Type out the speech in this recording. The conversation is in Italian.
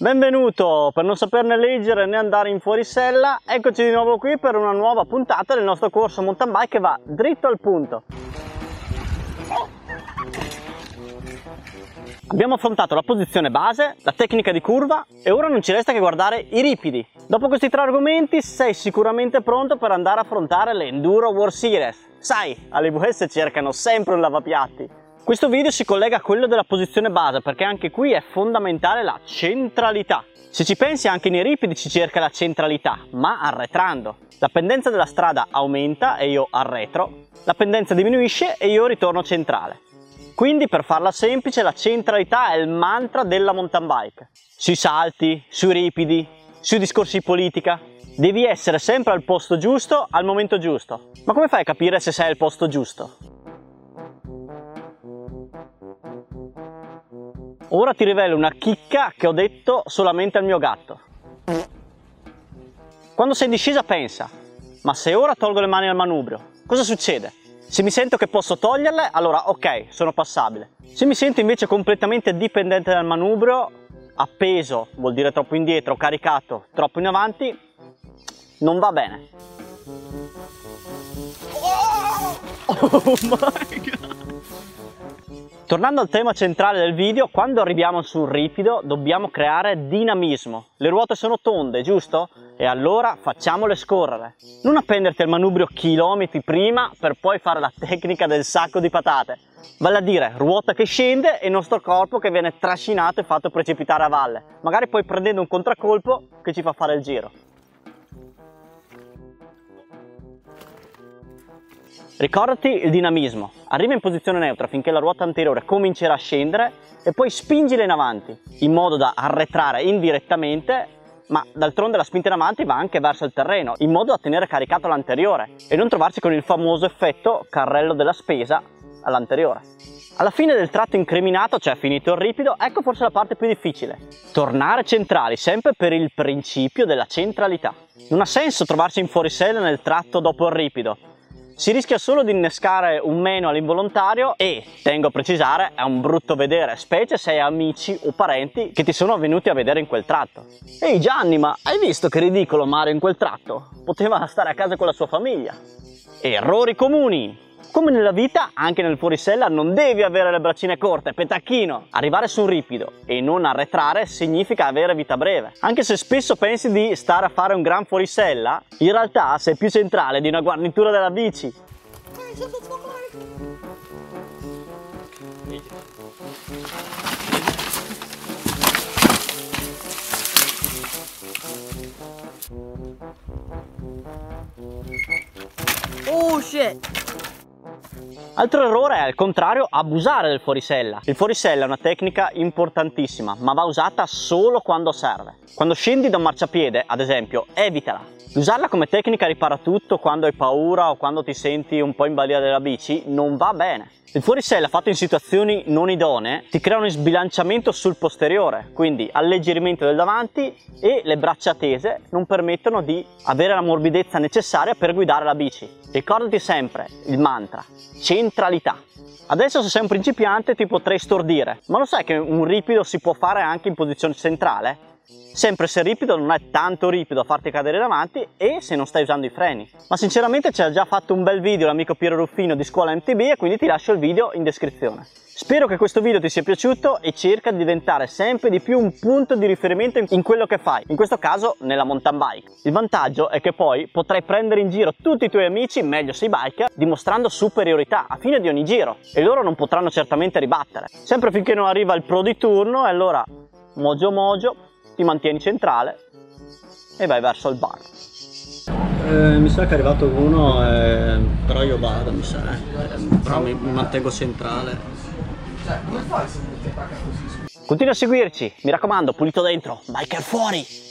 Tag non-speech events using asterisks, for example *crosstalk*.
Benvenuto! Per non saperne leggere né andare in fuorisella, eccoci di nuovo qui per una nuova puntata del nostro corso mountain bike che va dritto al punto. Abbiamo affrontato la posizione base, la tecnica di curva e ora non ci resta che guardare i ripidi. Dopo questi tre argomenti sei sicuramente pronto per andare a affrontare l'Enduro World Series. Sai, alle VS cercano sempre un lavapiatti. Questo video si collega a quello della posizione base perché anche qui è fondamentale la centralità. Se ci pensi anche nei ripidi ci cerca la centralità, ma arretrando. La pendenza della strada aumenta e io arretro, la pendenza diminuisce e io ritorno centrale. Quindi per farla semplice la centralità è il mantra della mountain bike. Sui salti, sui ripidi, sui discorsi di politica. Devi essere sempre al posto giusto, al momento giusto. Ma come fai a capire se sei al posto giusto? Ora ti rivelo una chicca che ho detto solamente al mio gatto. Quando sei in discesa pensa, ma se ora tolgo le mani al manubrio, cosa succede? Se mi sento che posso toglierle, allora ok, sono passabile. Se mi sento invece completamente dipendente dal manubrio, appeso vuol dire troppo indietro, caricato troppo in avanti, non va bene. Oh *laughs* my god! Tornando al tema centrale del video, quando arriviamo sul ripido dobbiamo creare dinamismo. Le ruote sono tonde, giusto? E allora facciamole scorrere. Non appenderti al manubrio chilometri prima per poi fare la tecnica del sacco di patate. Vale a dire ruota che scende e il nostro corpo che viene trascinato e fatto precipitare a valle. Magari poi prendendo un contraccolpo che ci fa fare il giro. Ricordati il dinamismo, arriva in posizione neutra finché la ruota anteriore comincerà a scendere e poi spingila in avanti, in modo da arretrare indirettamente, ma d'altronde la spinta in avanti va anche verso il terreno, in modo da tenere caricato l'anteriore e non trovarsi con il famoso effetto carrello della spesa all'anteriore. Alla fine del tratto incriminato, cioè finito il ripido, ecco forse la parte più difficile. Tornare centrali, sempre per il principio della centralità. Non ha senso trovarsi in fuorisella nel tratto dopo il ripido, si rischia solo di innescare un meno all'involontario e, tengo a precisare, è un brutto vedere, specie se hai amici o parenti che ti sono venuti a vedere in quel tratto. Ehi Gianni, ma hai visto che ridicolo Mario in quel tratto? Poteva stare a casa con la sua famiglia. Errori comuni! Come nella vita, anche nel fuorisella non devi avere le braccine corte, petacchino. Arrivare su un ripido e non arretrare significa avere vita breve. Anche se spesso pensi di stare a fare un gran fuorisella, in realtà sei più centrale di una guarnitura della bici. Oh shit! Altro errore è al contrario abusare del fuorisella. Il fuorisella è una tecnica importantissima ma va usata solo quando serve. Quando scendi da un marciapiede ad esempio evitala. Usarla come tecnica ripara tutto quando hai paura o quando ti senti un po' in balia della bici non va bene. Il fuorisella fatto in situazioni non idonee ti crea un sbilanciamento sul posteriore, quindi alleggerimento del davanti e le braccia tese non permettono di avere la morbidezza necessaria per guidare la bici. Ricordati sempre il mantra, centralità. Adesso se sei un principiante ti potrei stordire, ma lo sai che un ripido si può fare anche in posizione centrale? Sempre se ripido non è tanto ripido a farti cadere davanti e se non stai usando i freni. Ma sinceramente ci ha già fatto un bel video l'amico Piero Ruffino di Scuola MTB e quindi ti lascio il video in descrizione. Spero che questo video ti sia piaciuto e cerca di diventare sempre di più un punto di riferimento in quello che fai, in questo caso nella mountain bike. Il vantaggio è che poi potrai prendere in giro tutti i tuoi amici, meglio sei biker, dimostrando superiorità a fine di ogni giro e loro non potranno certamente ribattere. Sempre finché non arriva il pro di turno e allora mojo mojo ti mantieni centrale e vai verso il bar. Eh, mi sa che è arrivato uno, eh, però io vado, mi sa, eh. però mi, mi mantengo centrale. Continua a seguirci, mi raccomando, pulito dentro, biker fuori!